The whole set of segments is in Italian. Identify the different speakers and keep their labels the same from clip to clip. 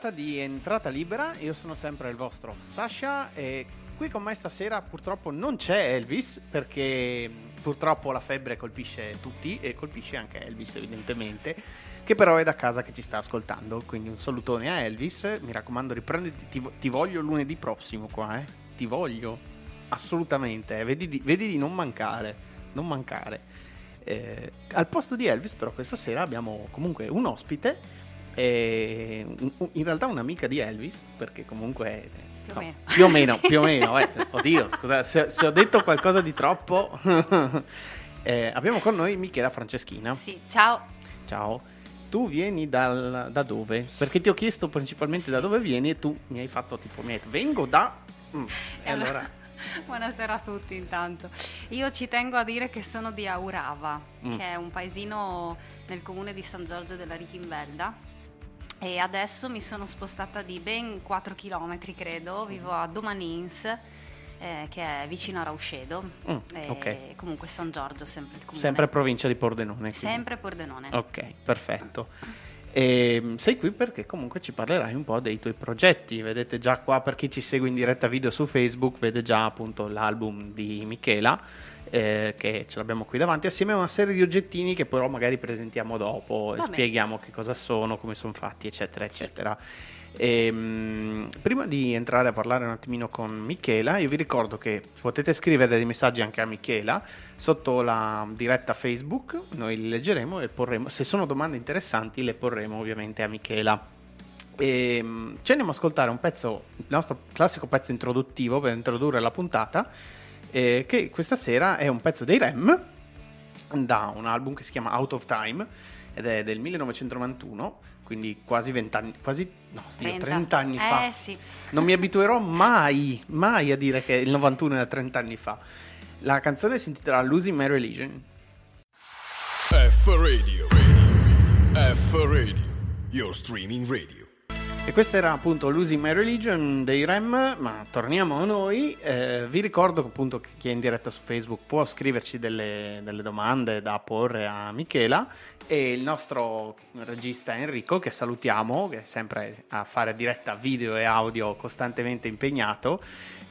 Speaker 1: Puntata di Entrata Libera. Io sono sempre il vostro Sasha e qui con me stasera purtroppo non c'è Elvis perché purtroppo la febbre colpisce tutti e colpisce anche Elvis evidentemente che però è da casa che ci sta ascoltando. Quindi un salutone a Elvis. Mi raccomando riprenditi, ti, ti voglio lunedì prossimo qua, eh. Ti voglio assolutamente, eh. vedi, di, vedi di non mancare, non mancare. Eh, al posto di Elvis però questa sera abbiamo comunque un ospite in realtà un'amica di Elvis, perché comunque
Speaker 2: più,
Speaker 1: no,
Speaker 2: o
Speaker 1: più o meno, più o meno, eh. oddio, scusa, se, se, ho detto qualcosa di troppo, eh, abbiamo con noi Michela Franceschina.
Speaker 2: Sì, ciao.
Speaker 1: Ciao. Tu vieni dal, da dove? Perché ti ho chiesto principalmente sì. da dove vieni e tu mi hai fatto tipo, mi hai detto, vengo da... Mm. E allora...
Speaker 2: Buonasera a tutti intanto. Io ci tengo a dire che sono di Aurava, mm. che è un paesino nel comune di San Giorgio della Richinvelda e adesso mi sono spostata di ben 4 km credo, vivo a Domanins eh, che è vicino a Rauscedo mm, okay. comunque San Giorgio sempre il comune.
Speaker 1: Sempre provincia di Pordenone. Quindi.
Speaker 2: Sempre Pordenone.
Speaker 1: Ok, perfetto. E ehm, sei qui perché comunque ci parlerai un po' dei tuoi progetti. Vedete già qua per chi ci segue in diretta video su Facebook, vede già appunto l'album di Michela eh, che ce l'abbiamo qui davanti, assieme a una serie di oggettini che però magari presentiamo dopo e spieghiamo che cosa sono, come sono fatti, eccetera, eccetera. E, ehm, mh, prima di entrare a parlare un attimino con Michela, io vi ricordo che potete scrivere dei messaggi anche a Michela sotto la diretta Facebook, noi li leggeremo e porremo, se sono domande interessanti le porremo ovviamente a Michela. E, ehm, mh, ci andiamo a ascoltare un pezzo, il nostro classico pezzo introduttivo per introdurre la puntata eh, che questa sera è un pezzo dei Rem da un album che si chiama Out of Time ed è del 1991 quindi quasi 20 anni, quasi no, 30. Dio, 30 anni
Speaker 2: eh,
Speaker 1: fa.
Speaker 2: Sì.
Speaker 1: Non mi abituerò mai, mai a dire che il 91 era 30 anni fa. La canzone si intitola Losing My Religion.
Speaker 3: F Radio, radio. F Radio, your streaming radio.
Speaker 1: E questa era appunto Losing My Religion dei Rem, ma torniamo a noi. Eh, vi ricordo che appunto chi è in diretta su Facebook può scriverci delle, delle, domande da porre a Michela e il nostro regista Enrico, che salutiamo, che è sempre a fare diretta video e audio costantemente impegnato,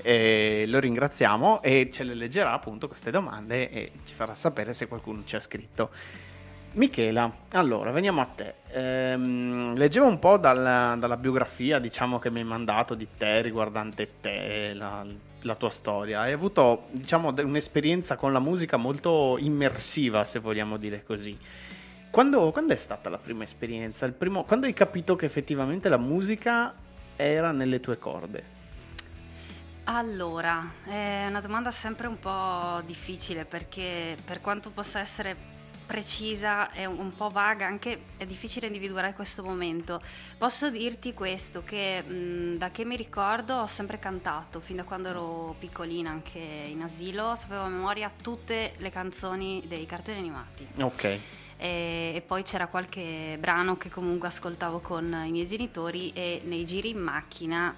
Speaker 1: eh, lo ringraziamo e ce le leggerà appunto queste domande e ci farà sapere se qualcuno ci ha scritto. Michela, allora veniamo a te. Ehm, leggevo un po' dalla, dalla, biografia, diciamo, che mi hai mandato di te, riguardante te, la, la tua storia. Hai avuto, diciamo, un'esperienza con la musica molto immersiva, se vogliamo dire così. Quando, quando è stata la prima esperienza? Primo, quando hai capito che effettivamente la musica era nelle tue corde?
Speaker 2: Allora, è una domanda sempre un po' difficile perché per quanto possa essere precisa e un, po' vaga, anche è difficile individuare questo momento. Posso dirti questo, che mh, da che mi ricordo ho sempre cantato, fin da quando ero piccolina, anche in asilo, sapevo a memoria tutte le canzoni dei cartoni animati.
Speaker 1: Ok.
Speaker 2: E, poi c'era qualche brano che comunque ascoltavo con i miei genitori e nei giri in macchina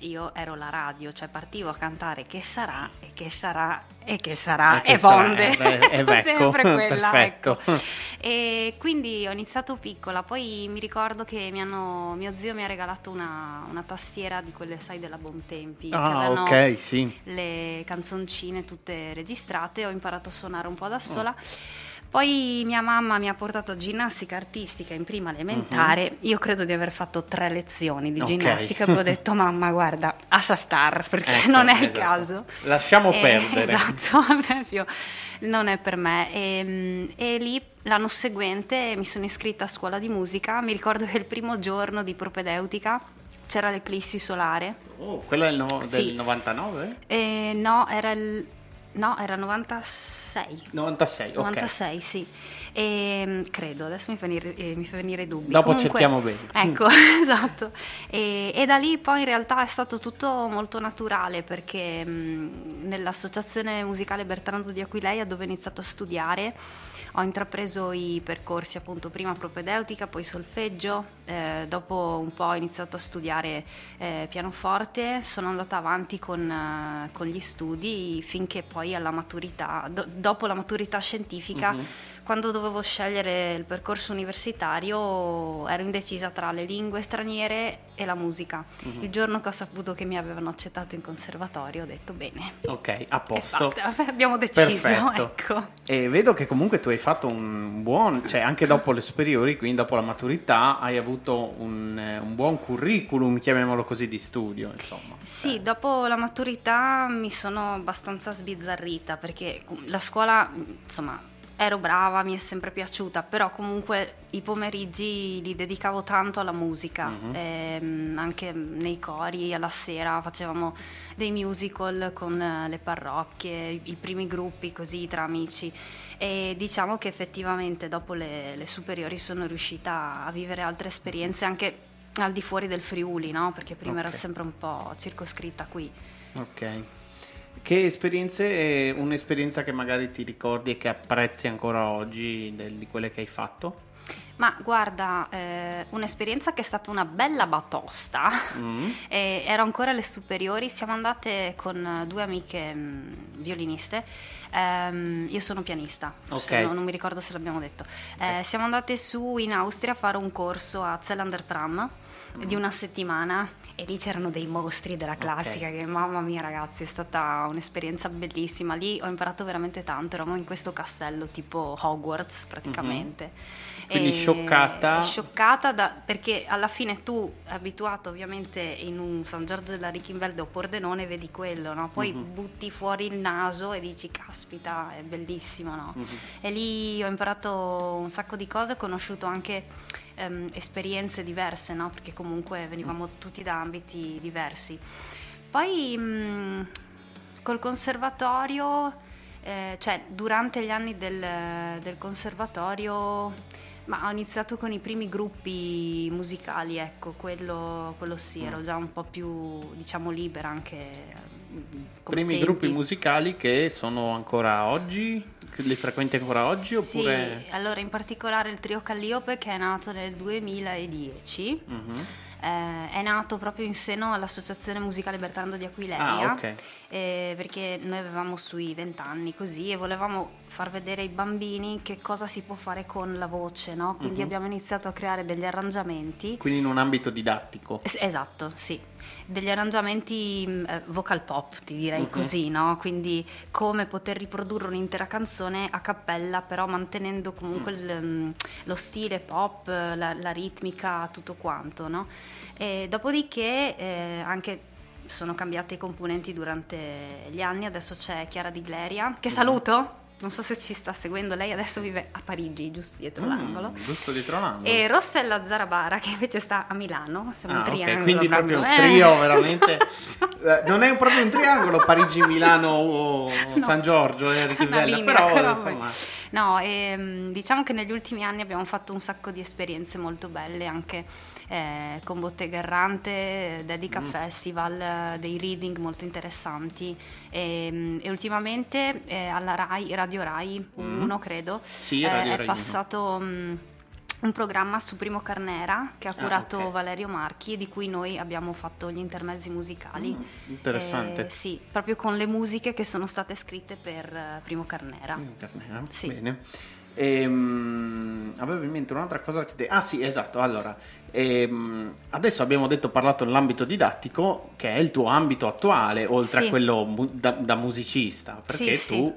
Speaker 2: io ero la radio, cioè partivo a cantare che sarà e che sarà e che sarà e, che Vonde,
Speaker 1: sarà, eh,
Speaker 2: sempre quella.
Speaker 1: Perfetto.
Speaker 2: Ecco. E quindi ho iniziato piccola, poi mi ricordo che mi hanno, mio zio mi ha regalato una, una, tastiera di quelle, sai, della Bontempi,
Speaker 1: ah, che ok, sì.
Speaker 2: le canzoncine tutte registrate, ho imparato a suonare un po' da sola. Oh poi mia mamma mi ha portato a ginnastica artistica in prima elementare. Uh-huh. Io credo di aver fatto tre lezioni di okay. ginnastica e ho detto mamma guarda, lascia star perché ecco, non è esatto. il caso.
Speaker 1: Lasciamo
Speaker 2: e,
Speaker 1: perdere.
Speaker 2: Esatto, proprio non è per me. E, ehm, e, lì l'anno seguente mi sono iscritta a scuola di musica. Mi ricordo che il primo giorno di propedeutica c'era l'eclissi solare.
Speaker 1: Oh, quello è il no-
Speaker 2: Sì.
Speaker 1: del 99?
Speaker 2: E no, era il... No, era 96.
Speaker 1: 96, ok.
Speaker 2: 96, sì. E, credo, adesso mi fa venire, eh, mi fa venire i dubbi.
Speaker 1: Dopo
Speaker 2: Comunque-
Speaker 1: cerchiamo bene.
Speaker 2: Ecco, esatto. E, e da lì poi in realtà è stato tutto molto naturale perché mh, nell'associazione musicale Bertrando di Aquileia dove ho iniziato a studiare ho intrapreso i percorsi appunto prima propedeutica, poi solfeggio, eh, dopo un po' ho iniziato a studiare eh, pianoforte, sono andata avanti con, eh, con gli studi finché poi alla maturità, do- dopo la maturità scientifica
Speaker 1: Mhm.
Speaker 2: Quando dovevo scegliere il percorso universitario ero indecisa tra le lingue straniere e la musica.
Speaker 1: Mhm.
Speaker 2: Il giorno che ho saputo che mi avevano accettato in conservatorio ho detto bene.
Speaker 1: Ok, a posto.
Speaker 2: abbiamo deciso, ecco.
Speaker 1: E vedo che comunque tu hai fatto un buon, cioè anche dopo le superiori, quindi dopo la maturità, hai avuto un, eh, un buon curriculum, chiamiamolo così, di studio, insomma.
Speaker 2: Sì,
Speaker 1: Eh,
Speaker 2: dopo la maturità mi sono abbastanza sbizzarrita perché la scuola, insomma, ero brava, mi è sempre piaciuta, però comunque i pomeriggi li dedicavo tanto alla musica,
Speaker 1: Mhm.
Speaker 2: ehm, anche nei cori, alla sera facevamo dei musical con eh, le parrocchie, i, primi gruppi così tra amici e diciamo che effettivamente dopo le, le superiori sono riuscita a vivere altre esperienze anche al di fuori del Friuli, no? Perché prima ero
Speaker 1: Ok.
Speaker 2: sempre un po' circoscritta qui.
Speaker 1: Ok. Che esperienze, eh, un'esperienza che magari ti ricordi e che apprezzi ancora oggi di quelle che hai fatto?
Speaker 2: Ma guarda, eh, un'esperienza che è stata una bella batosta.
Speaker 1: Mm.
Speaker 2: E ero ancora alle superiori, siamo andate con eh, due amiche mh, violiniste. Ehm, io sono pianista, se
Speaker 1: Ok.
Speaker 2: no- non mi ricordo se l'abbiamo detto. Eh, siamo andate su in Austria a fare un corso a Zellander Pram di una settimana e lì c'erano dei mostri della classica che mamma mia ragazzi è stata un'esperienza bellissima. Lì ho imparato veramente tanto, eravamo in questo castello tipo Hogwarts praticamente.
Speaker 1: Quindi
Speaker 2: E-
Speaker 1: scioccata.
Speaker 2: scioccata da- perché alla fine tu abituato ovviamente in un San Giorgio della Richinvelde o Pordenone vedi quello, no? poi
Speaker 1: Mhm.
Speaker 2: butti fuori il naso e dici caspita è bellissimo no?
Speaker 1: Mhm.
Speaker 2: e lì ho imparato un sacco di cose, ho conosciuto anche ehm, esperienze diverse no? perché comunque venivamo tutti da ambiti diversi. Poi mh, col conservatorio, eh, cioè durante gli anni del, del conservatorio, ma ho iniziato con i primi gruppi musicali, ecco, quello, quello sì, ero già un po' più, diciamo, libera anche.
Speaker 1: Primi gruppi musicali che sono ancora oggi? Li frequenti ancora oggi oppure...
Speaker 2: Sì, allora in particolare il trio Calliope che è nato nel 2010.
Speaker 1: Mhm.
Speaker 2: eh, è nato proprio in seno all'Associazione Musicale Bertrando di Aquileia
Speaker 1: Ah, ok.
Speaker 2: Eh, perché noi avevamo sui 20 anni così e volevamo far vedere ai bambini che cosa si può fare con la voce, no? Quindi
Speaker 1: Mhm.
Speaker 2: abbiamo iniziato a creare degli arrangiamenti.
Speaker 1: Quindi in un ambito didattico.
Speaker 2: Es- Esatto, sì. Degli arrangiamenti mh, eh, vocal pop, ti direi
Speaker 1: Mhm.
Speaker 2: così, no? Quindi come poter riprodurre un'intera canzone a cappella, però mantenendo comunque
Speaker 1: Mm.
Speaker 2: il, mh, lo stile pop, la, la ritmica, tutto quanto, no? E dopodiché eh, anche sono cambiate i componenti durante gli anni, adesso c'è Chiara Di Gleria, che
Speaker 1: Mhm.
Speaker 2: saluto, non so se ci sta seguendo, lei adesso vive a Parigi, giusto dietro
Speaker 1: Mm,
Speaker 2: l'angolo.
Speaker 1: giusto dietro l'angolo.
Speaker 2: E Rossella Zarabara che invece sta a Milano, siamo
Speaker 1: Ah,
Speaker 2: un triangolo
Speaker 1: quindi proprio un
Speaker 2: eh,
Speaker 1: trio veramente.
Speaker 2: esatto.
Speaker 1: Eh, non è proprio un triangolo Parigi, Milano o
Speaker 2: No.
Speaker 1: San Giorgio e Richivella,
Speaker 2: linea,
Speaker 1: però
Speaker 2: però
Speaker 1: insomma.
Speaker 2: No, ehm, diciamo che negli ultimi anni abbiamo fatto un sacco di esperienze molto belle anche eh, con Bottega Errante, Dedica
Speaker 1: Mm.
Speaker 2: Festival, eh, dei reading molto interessanti e, e ultimamente eh, alla Rai, Radio Rai 1 credo,
Speaker 1: Sì,
Speaker 2: eh, è
Speaker 1: Rai
Speaker 2: passato mh, un programma su Primo Carnera che ha
Speaker 1: Ah,
Speaker 2: curato
Speaker 1: ok.
Speaker 2: Valerio Marchi e di cui noi abbiamo fatto gli intermezzi musicali.
Speaker 1: Mm, interessante.
Speaker 2: Eh, sì, proprio con le musiche che sono state scritte per eh, Primo Carnera.
Speaker 1: Mm, Carnera,
Speaker 2: Sì.
Speaker 1: Bene. Ehm, avevo in mente un'altra cosa che te- Ah sì, esatto. Allora, ehm, adesso abbiamo detto parlato nell'ambito didattico, che è il tuo ambito attuale, oltre
Speaker 2: Sì.
Speaker 1: a quello mu- da, da musicista, perché
Speaker 2: Sì,
Speaker 1: tu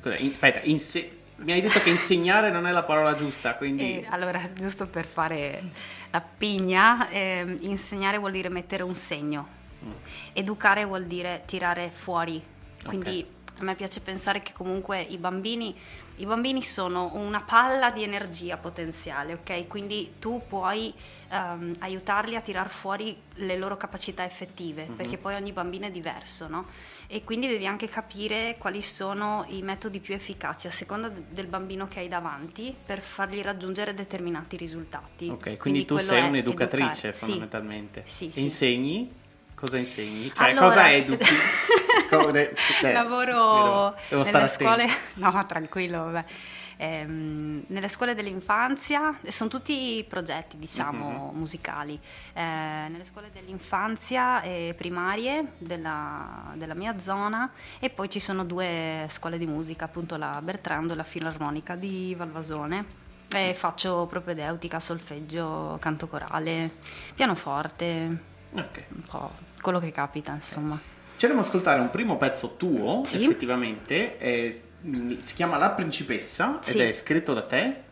Speaker 1: cos'è? In- aspetta, inse- mi hai detto che insegnare non è la parola giusta, quindi
Speaker 2: E allora, giusto per fare la pigna, ehm, insegnare vuol dire mettere un segno,
Speaker 1: Mm.
Speaker 2: educare vuol dire tirare fuori, quindi a me piace pensare che comunque i bambini, i bambini sono una palla di energia potenziale, ok? Quindi tu puoi ehm, aiutarli a tirar fuori le loro capacità effettive,
Speaker 1: Mhm.
Speaker 2: perché poi ogni bambino è diverso, no? E quindi devi anche capire quali sono i metodi più efficaci a seconda de- del bambino che hai davanti per fargli raggiungere determinati risultati.
Speaker 1: Ok, quindi, tu
Speaker 2: quello
Speaker 1: sei un'educatrice
Speaker 2: educare. Sì.
Speaker 1: fondamentalmente.
Speaker 2: Sì,
Speaker 1: E
Speaker 2: sì.
Speaker 1: Insegni? Cosa insegni? Cioè,
Speaker 2: Allora-
Speaker 1: cosa educhi?
Speaker 2: Lavoro
Speaker 1: devo stare
Speaker 2: nelle scuole, no tranquillo, vabbè. Ehm, nelle scuole dell'infanzia, sono tutti progetti diciamo
Speaker 1: Mhm.
Speaker 2: musicali, Eh, nelle scuole dell'infanzia e primarie della, della mia zona e poi ci sono due scuole di musica, appunto la Bertrando e la Filarmonica di Valvasone. E faccio propedeutica, solfeggio, canto corale, pianoforte,
Speaker 1: Ok.
Speaker 2: un po' quello che capita insomma.
Speaker 1: Ci andiamo ad ascoltare un primo pezzo tuo,
Speaker 2: Sì.
Speaker 1: effettivamente, è- mh, si chiama La Principessa
Speaker 2: Sì.
Speaker 1: ed è scritto da te.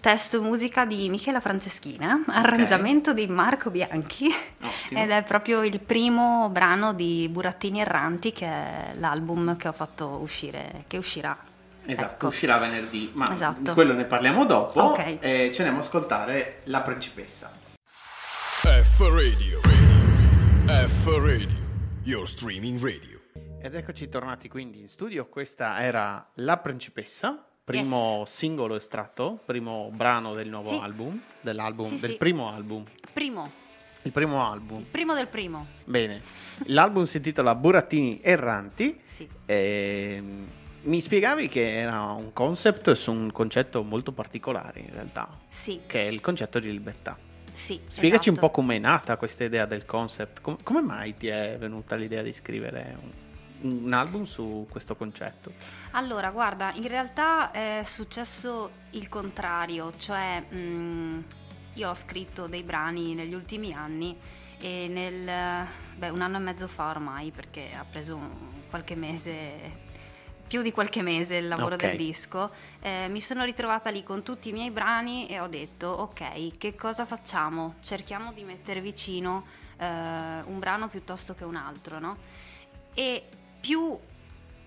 Speaker 2: Testo e musica di Michela Franceschina, arrangiamento di Marco Bianchi
Speaker 1: Ottimo.
Speaker 2: ed è proprio il primo brano di Burattini Erranti che è l'album che ho fatto uscire, che uscirà.
Speaker 1: Esatto,
Speaker 2: Ecco.
Speaker 1: uscirà venerdì, ma
Speaker 2: Esatto.
Speaker 1: di quello ne parliamo dopo.
Speaker 2: Ok.
Speaker 1: E ci andiamo ad ascoltare La Principessa.
Speaker 3: F Radio. Radio. F Radio. Your streaming radio.
Speaker 1: Ed eccoci tornati quindi in studio. Questa era La Principessa, primo singolo estratto, primo brano del nuovo
Speaker 2: Sì.
Speaker 1: album, dell'album,
Speaker 2: Sì,
Speaker 1: del
Speaker 2: sì.
Speaker 1: primo album.
Speaker 2: Primo,
Speaker 1: Il primo album.
Speaker 2: primo del primo.
Speaker 1: Bene. L'album si intitola Burattini Erranti.
Speaker 2: Sì.
Speaker 1: Ehm, mi spiegavi che era un concept su un concetto molto particolare in realtà,
Speaker 2: Sì,
Speaker 1: che è il concetto di libertà.
Speaker 2: Sì.
Speaker 1: Spiegaci un
Speaker 2: esatto.
Speaker 1: po' com'è nata questa idea del concept, Com- come mai ti è venuta l'idea di scrivere un, un album su questo concetto?
Speaker 2: Allora, guarda, in realtà è successo il contrario, cioè mh, io ho scritto dei brani negli ultimi anni e nel, beh, un anno e mezzo fa ormai, perché ha preso un- qualche mese, più di qualche mese il lavoro
Speaker 1: Ok.
Speaker 2: del disco, eh, mi sono ritrovata lì con tutti i miei brani e ho detto, ok, che cosa facciamo? Cerchiamo di mettere vicino eh, un brano piuttosto che un altro, no? E più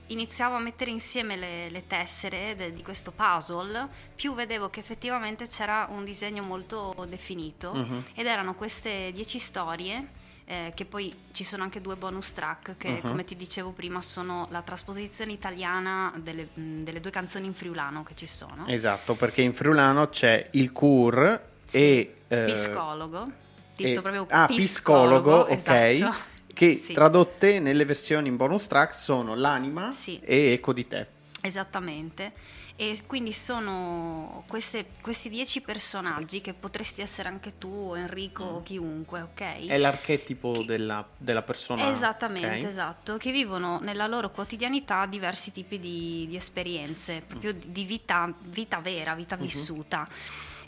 Speaker 2: iniziavo a mettere insieme le, le tessere de- di questo puzzle, più vedevo che effettivamente c'era un disegno molto definito
Speaker 1: Mhm.
Speaker 2: ed erano queste dieci storie. Eh, che poi ci sono anche due bonus track che,
Speaker 1: Mhm.
Speaker 2: come ti dicevo prima, sono la trasposizione italiana delle, mh, delle due canzoni in friulano che ci sono.
Speaker 1: Esatto, perché in friulano c'è il cur
Speaker 2: Sì,
Speaker 1: e... eh,
Speaker 2: Psicologo, detto proprio
Speaker 1: ah, psicologo, ok.
Speaker 2: esatto.
Speaker 1: Che
Speaker 2: Sì.
Speaker 1: tradotte nelle versioni in bonus track sono l'anima
Speaker 2: Sì.
Speaker 1: e Eco di te.
Speaker 2: Esattamente. E quindi sono queste- questi dieci personaggi che potresti essere anche tu, Enrico o chiunque, ok?
Speaker 1: Mm. È l'archetipo
Speaker 2: Che-
Speaker 1: della, della persona.
Speaker 2: Esattamente,
Speaker 1: ok?
Speaker 2: esatto, che vivono nella loro quotidianità diversi tipi di, di esperienze, proprio di, di vita, vita vera, vita
Speaker 1: Mhm.
Speaker 2: vissuta.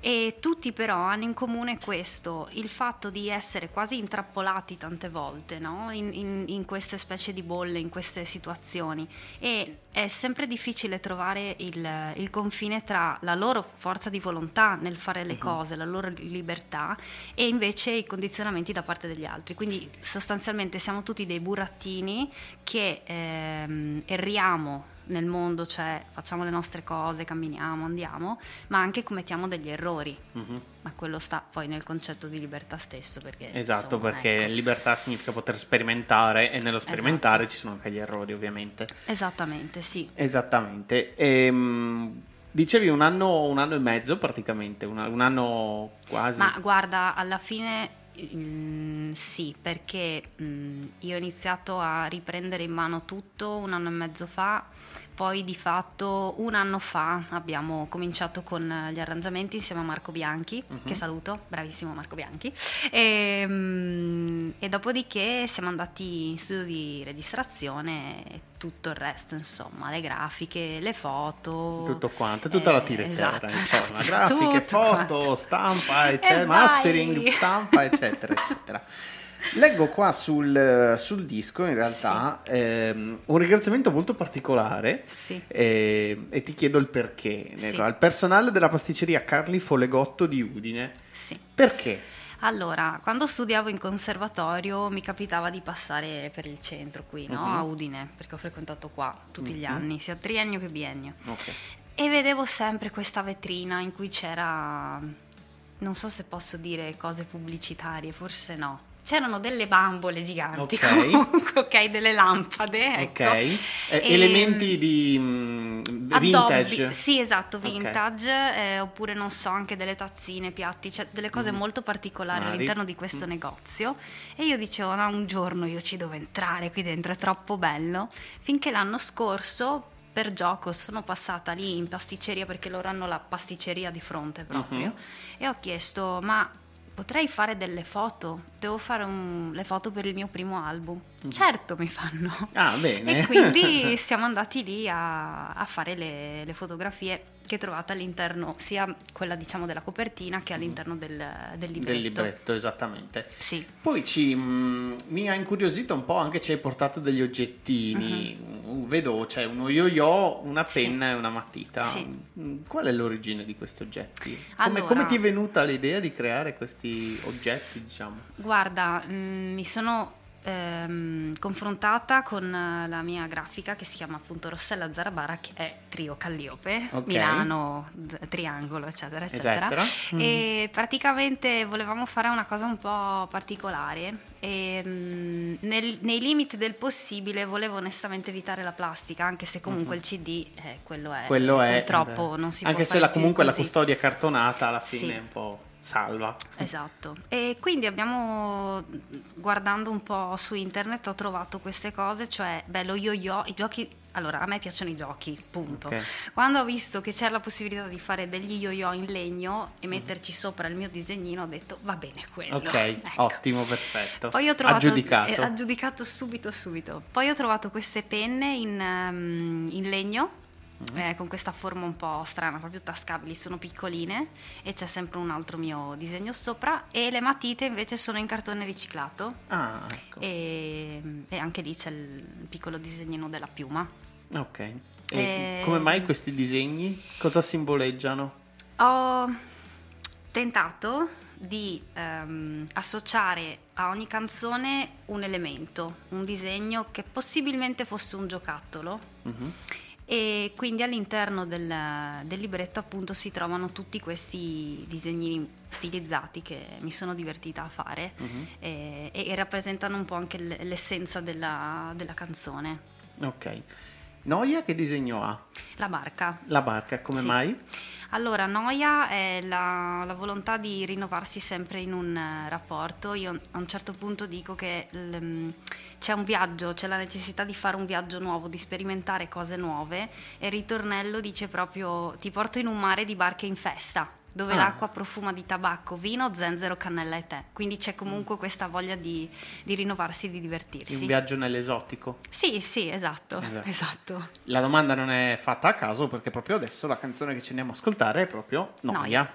Speaker 2: E tutti però hanno in comune questo, il fatto di essere quasi intrappolati tante volte no? in, in- in queste specie di bolle, in queste situazioni. E è sempre difficile trovare il, il confine tra la loro forza di volontà nel fare le
Speaker 1: Mhm.
Speaker 2: cose, la loro libertà e invece i condizionamenti da parte degli altri. Quindi sostanzialmente siamo tutti dei burattini che ehm, erriamo nel mondo, cioè facciamo le nostre cose, camminiamo, andiamo, ma anche commettiamo degli errori.
Speaker 1: Mhm.
Speaker 2: Ma quello sta poi nel concetto di libertà stesso. Perché,
Speaker 1: Esatto,
Speaker 2: insomma,
Speaker 1: perché
Speaker 2: ecco.
Speaker 1: libertà significa poter sperimentare e nello sperimentare
Speaker 2: Esatto.
Speaker 1: ci sono anche gli errori, ovviamente.
Speaker 2: Esattamente, sì.
Speaker 1: Esattamente. Ehm, dicevi un anno, un anno e mezzo praticamente, un anno quasi.
Speaker 2: Ma guarda, alla fine mm, sì, perché mm, io ho iniziato a riprendere in mano tutto un anno e mezzo fa, poi di fatto un anno fa abbiamo cominciato con eh, gli arrangiamenti insieme a Marco Bianchi,
Speaker 1: Mhm.
Speaker 2: che saluto, bravissimo Marco Bianchi, e, mm, e dopodiché siamo andati in studio di registrazione e tutto il resto, insomma, le grafiche, le foto.
Speaker 1: Tutto quanto, tutta la
Speaker 2: eh,
Speaker 1: tirettera,
Speaker 2: esatto,
Speaker 1: insomma,
Speaker 2: esatto,
Speaker 1: grafiche, foto,
Speaker 2: quanto.
Speaker 1: stampa,
Speaker 2: E
Speaker 1: eccetera,
Speaker 2: vai!
Speaker 1: mastering, stampa, eccetera, eccetera. Leggo qua sul, sul disco in realtà ehm, un ringraziamento molto particolare
Speaker 2: Sì.
Speaker 1: eh, e ti chiedo il perché.
Speaker 2: Sì.
Speaker 1: Al personale della pasticceria Carli Folegotto di Udine.
Speaker 2: Sì.
Speaker 1: Perché?
Speaker 2: Allora, quando studiavo in conservatorio mi capitava di passare per il centro qui, no?
Speaker 1: Mhm.
Speaker 2: A Udine, perché ho frequentato qua tutti gli
Speaker 1: Mhm.
Speaker 2: anni, sia triennio che biennio.
Speaker 1: Ok.
Speaker 2: E vedevo sempre questa vetrina in cui c'era, non so se posso dire cose pubblicitarie, forse no. C'erano delle bambole giganti,
Speaker 1: Ok.
Speaker 2: comunque, ok, delle lampade, ecco.
Speaker 1: Ok. Eh,
Speaker 2: E-
Speaker 1: elementi di mm,
Speaker 2: Addobbi-
Speaker 1: vintage.
Speaker 2: Sì, esatto, vintage, eh, oppure non so, anche delle tazzine, piatti, cioè delle cose
Speaker 1: Mhm.
Speaker 2: molto particolari
Speaker 1: Mari.
Speaker 2: all'interno di questo
Speaker 1: Mm.
Speaker 2: negozio. E io dicevo, no, un giorno io ci devo entrare qui dentro, è troppo bello. Finché l'anno scorso, per gioco, sono passata lì in pasticceria perché loro hanno la pasticceria di fronte proprio.
Speaker 1: Mhm.
Speaker 2: E ho chiesto, ma potrei fare delle foto? Devo fare un- le foto per il mio primo album.
Speaker 1: Mhm.
Speaker 2: Certo, mi fanno.
Speaker 1: Ah, bene.
Speaker 2: E quindi siamo andati lì a, a fare le, le fotografie che trovate all'interno, sia quella diciamo della copertina che all'interno del, del libretto.
Speaker 1: Del libretto, esattamente.
Speaker 2: Sì.
Speaker 1: Poi ci, mm, mi ha incuriosito un po' anche ci hai portato degli oggettini. Uh, Vedo c'è uno yo-yo, una
Speaker 2: Mhm. Sì.
Speaker 1: penna e una matita.
Speaker 2: Sì.
Speaker 1: Mm, Qual è l'origine di questi oggetti? Come,
Speaker 2: Allora-
Speaker 1: come ti è venuta l'idea di creare questi oggetti, diciamo?
Speaker 2: Guarda, mm, mi sono ehm, confrontata con eh, la mia grafica che si chiama appunto Rossella Zarabara che è Trio Calliope,
Speaker 1: Ok.
Speaker 2: Milano, Triangolo, eccetera, eccetera.
Speaker 1: Mm.
Speaker 2: E praticamente volevamo fare una cosa un po' particolare e mm, nel- nei limiti del possibile volevo onestamente evitare la plastica, anche se comunque
Speaker 1: Mhm.
Speaker 2: il CD eh, quello è,
Speaker 1: Quello è.
Speaker 2: purtroppo
Speaker 1: eh,
Speaker 2: non si
Speaker 1: Anche
Speaker 2: può
Speaker 1: se
Speaker 2: fare
Speaker 1: la, comunque la
Speaker 2: così.
Speaker 1: custodia cartonata alla fine
Speaker 2: Sì.
Speaker 1: è un po' salva.
Speaker 2: Esatto, e quindi abbiamo, guardando un po' su internet, ho trovato queste cose, cioè, beh, lo yo-yo, i giochi, allora, a me piacciono i giochi, punto.
Speaker 1: Ok.
Speaker 2: Quando ho visto che c'era la possibilità di fare degli yo-yo in legno e metterci sopra il mio disegnino, ho detto, va bene quello.
Speaker 1: Ok,
Speaker 2: Ecco.
Speaker 1: ottimo, perfetto.
Speaker 2: Poi ho trovato,
Speaker 1: Aggiudicato.
Speaker 2: eh, aggiudicato subito, subito. Poi ho trovato queste penne in, ehm, in legno. Eh, con questa forma un po' strana, proprio tascabili, sono piccoline e c'è sempre un altro mio disegno sopra e le matite invece sono in cartone riciclato
Speaker 1: Ah, ecco.
Speaker 2: e, e anche lì c'è il piccolo disegnino della piuma.
Speaker 1: Ok. E
Speaker 2: Eh,
Speaker 1: come mai questi disegni? Cosa simboleggiano?
Speaker 2: Ho tentato di ehm, associare a ogni canzone un elemento, un disegno che possibilmente fosse un giocattolo
Speaker 1: Mhm.
Speaker 2: E quindi all'interno del, del libretto appunto si trovano tutti questi disegnini stilizzati che mi sono divertita a fare
Speaker 1: Mhm.
Speaker 2: e, e rappresentano un po' anche l'essenza della, della canzone.
Speaker 1: Ok. Noia che disegno ha?
Speaker 2: La barca.
Speaker 1: La barca, come
Speaker 2: Sì.
Speaker 1: mai?
Speaker 2: Allora, noia è la, la volontà di rinnovarsi sempre in un eh, rapporto. Io a un certo punto dico che l- c'è un viaggio, c'è la necessità di fare un viaggio nuovo, di sperimentare cose nuove e il ritornello dice proprio ti porto in un mare di barche in festa. Dove
Speaker 1: Ah.
Speaker 2: l'acqua profuma di tabacco, vino, zenzero, cannella e tè. Quindi c'è comunque questa voglia di, di rinnovarsi, di divertirsi.
Speaker 1: Un viaggio nell'esotico.
Speaker 2: Sì, sì, esatto,
Speaker 1: Esatto.
Speaker 2: esatto.
Speaker 1: La domanda non è fatta a caso perché proprio adesso la canzone che ci andiamo a ascoltare è proprio Noia.
Speaker 2: Noia.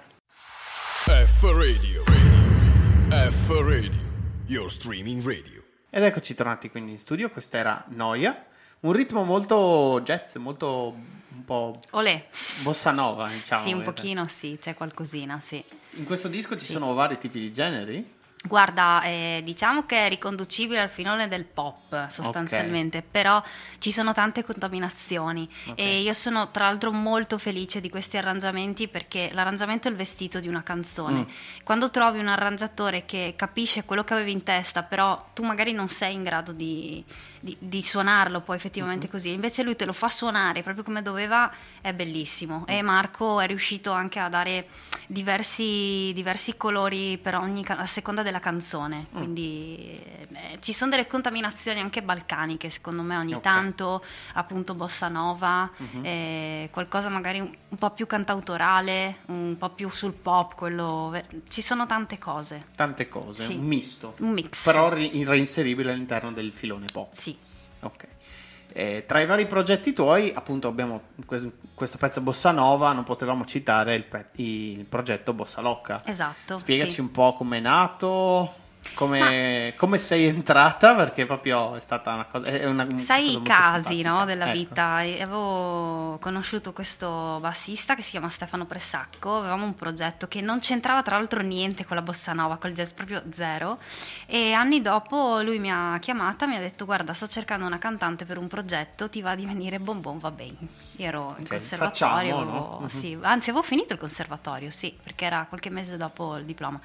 Speaker 3: F Radio. Radio. F Radio. Your streaming radio.
Speaker 1: Ed eccoci tornati quindi in studio, questa era Noia. Un ritmo molto jazz, molto un po'
Speaker 2: Olè.
Speaker 1: bossa nova, diciamo.
Speaker 2: sì, un
Speaker 1: vedete.
Speaker 2: pochino sì, c'è qualcosina, sì.
Speaker 1: In questo disco ci
Speaker 2: Sì.
Speaker 1: sono vari tipi di generi?
Speaker 2: Guarda, eh, diciamo che è riconducibile al filone del pop sostanzialmente, però ci sono tante contaminazioni
Speaker 1: Ok.
Speaker 2: e io sono tra l'altro molto felice di questi arrangiamenti perché l'arrangiamento è il vestito di una canzone.
Speaker 1: Mm.
Speaker 2: Quando trovi un arrangiatore che capisce quello che avevi in testa, però tu magari non sei in grado di, di- di suonarlo poi effettivamente così, invece lui te lo fa suonare proprio come doveva, è bellissimo. E Marco è riuscito anche a dare diversi, diversi colori per ogni, ca- a seconda della canzone,
Speaker 1: Mm.
Speaker 2: quindi eh, ci sono delle contaminazioni anche balcaniche secondo me ogni
Speaker 1: Ok.
Speaker 2: tanto, appunto bossa nova,
Speaker 1: Mhm.
Speaker 2: eh, qualcosa magari un, un po' più cantautorale, un po' più sul pop, quello, ci sono tante cose,
Speaker 1: Tante cose,
Speaker 2: Sì.
Speaker 1: un misto.
Speaker 2: un mix.
Speaker 1: Però ri- reinseribile all'interno del filone pop.
Speaker 2: Sì,
Speaker 1: Ok. Eh, tra i vari progetti tuoi, appunto, abbiamo que- questo pezzo Bossa Nova, non potevamo citare il, pe- il progetto Bossa Locca.
Speaker 2: esatto.
Speaker 1: Spiegaci
Speaker 2: sì.
Speaker 1: un po' com'è nato. Come, come sei entrata? Perché proprio è stata una cosa. Una,
Speaker 2: Sai
Speaker 1: cosa
Speaker 2: i casi no, della
Speaker 1: Ecco.
Speaker 2: vita? Avevo conosciuto questo bassista che si chiama Stefano Pressacco, avevamo un progetto che non c'entrava tra l'altro niente con la bossa nova, col jazz proprio zero e anni dopo lui mi ha chiamata, mi ha detto guarda sto cercando una cantante per un progetto, ti va di venire Bon Bon va bene. Io ero in conservatorio,
Speaker 1: facciamo,
Speaker 2: avevo-
Speaker 1: no?
Speaker 2: Sì, anzi avevo finito il conservatorio, sì, perché era qualche mese dopo il diploma.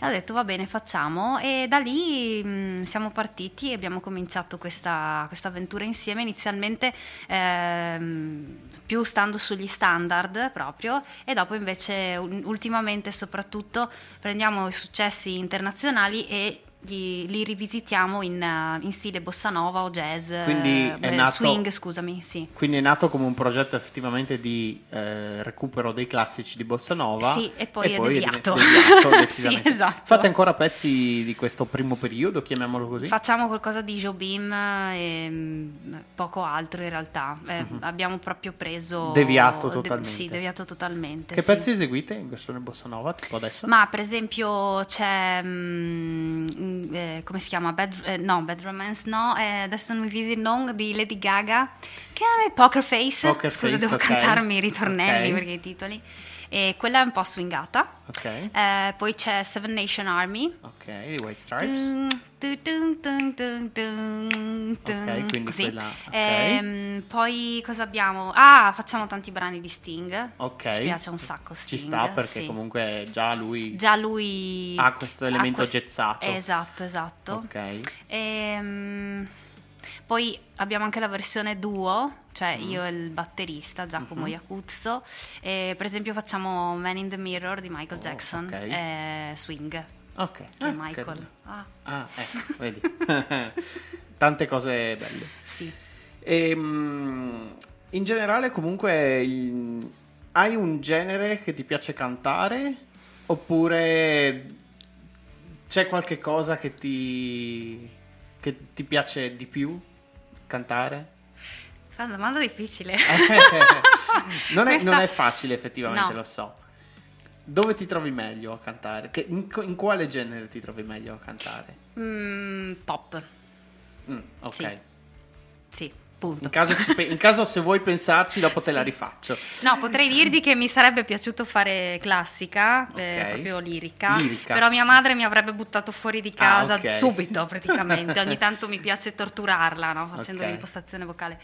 Speaker 2: E ho detto va bene, facciamo. E da lì mh, siamo partiti e abbiamo cominciato questa, avventura insieme, inizialmente ehm, più stando sugli standard proprio e dopo invece ultimamente soprattutto prendiamo i successi internazionali e li, li rivisitiamo in, eh, in stile bossa nova o jazz,
Speaker 1: Quindi
Speaker 2: eh,
Speaker 1: è
Speaker 2: eh,
Speaker 1: nato-
Speaker 2: swing scusami, sì.
Speaker 1: Quindi è nato come un progetto effettivamente di eh, recupero dei classici di Bossa Nova.
Speaker 2: Sì, e poi è
Speaker 1: de-
Speaker 2: deviato.
Speaker 1: deviato,
Speaker 2: Sì, esatto.
Speaker 1: Fate ancora pezzi di questo primo periodo, chiamiamolo così?
Speaker 2: Facciamo qualcosa di Jobim e mm, poco altro in realtà. Eh, Abbiamo proprio preso.
Speaker 1: Deviato
Speaker 2: de-
Speaker 1: totalmente.
Speaker 2: sì, deviato totalmente.
Speaker 1: che
Speaker 2: sì.
Speaker 1: pezzi eseguite in versione Bossa Nova, tipo adesso?
Speaker 2: Ma per esempio c'è. mm, mm, eh, come si chiama? Bad, eh, no, Bad Romance no. eh, adesso non mi viene il nome di Lady Gaga. Che è Poker Face.
Speaker 1: Poker
Speaker 2: Scusa,
Speaker 1: Face,
Speaker 2: devo
Speaker 1: ok.
Speaker 2: cantarmi i ritornelli
Speaker 1: Ok.
Speaker 2: perché i titoli. E quella è un po' swingata.
Speaker 1: Ok,
Speaker 2: Eh, poi c'è Seven Nation Army.
Speaker 1: ok, i White Stripes.
Speaker 2: Dun, dun, dun,
Speaker 1: Ok, quindi
Speaker 2: così.
Speaker 1: quella- ok.
Speaker 2: Ehm, poi cosa abbiamo? Ah, facciamo tanti brani di Sting.
Speaker 1: Ok.
Speaker 2: Ci piace un sacco
Speaker 1: Ci
Speaker 2: Sting.
Speaker 1: sta perché
Speaker 2: sì.
Speaker 1: comunque già lui...
Speaker 2: Già lui
Speaker 1: Ha questo elemento
Speaker 2: que-
Speaker 1: jazzato.
Speaker 2: Esatto, esatto.
Speaker 1: Ok.
Speaker 2: Ehm, poi abbiamo anche la versione duo, cioè
Speaker 1: Mm.
Speaker 2: io e il batterista Giacomo
Speaker 1: Mhm.
Speaker 2: Iacuzzo. E per esempio facciamo Man in the Mirror di Michael
Speaker 1: Oh,
Speaker 2: Jackson,
Speaker 1: ok.
Speaker 2: eh, Swing,
Speaker 1: Ok.
Speaker 2: che è
Speaker 1: Ah,
Speaker 2: Michael. Ah,
Speaker 1: Ah, ecco, vedi. Tante cose belle.
Speaker 2: sì.
Speaker 1: Ehm, in generale, comunque, il- hai un genere che ti piace cantare? Oppure c'è qualche cosa che ti, che ti piace di più cantare?
Speaker 2: Fa una domanda difficile.
Speaker 1: non, è,
Speaker 2: Questa-
Speaker 1: non è facile, effettivamente,
Speaker 2: No.
Speaker 1: lo so. Dove ti trovi meglio a cantare? Che- in, in quale genere ti trovi meglio a cantare?
Speaker 2: Mm, pop,
Speaker 1: Mm, ok.
Speaker 2: Sì. sì.
Speaker 1: In caso, in caso se vuoi pensarci, dopo te la
Speaker 2: Sì.
Speaker 1: rifaccio.
Speaker 2: No, potrei dirti che mi sarebbe piaciuto fare classica, eh,
Speaker 1: Ok.
Speaker 2: proprio lirica,
Speaker 1: Lirica.
Speaker 2: però mia madre mi avrebbe buttato fuori di casa
Speaker 1: Ah, ok.
Speaker 2: subito praticamente, ogni tanto mi piace torturarla no? facendo
Speaker 1: Ok.
Speaker 2: l'impostazione vocale.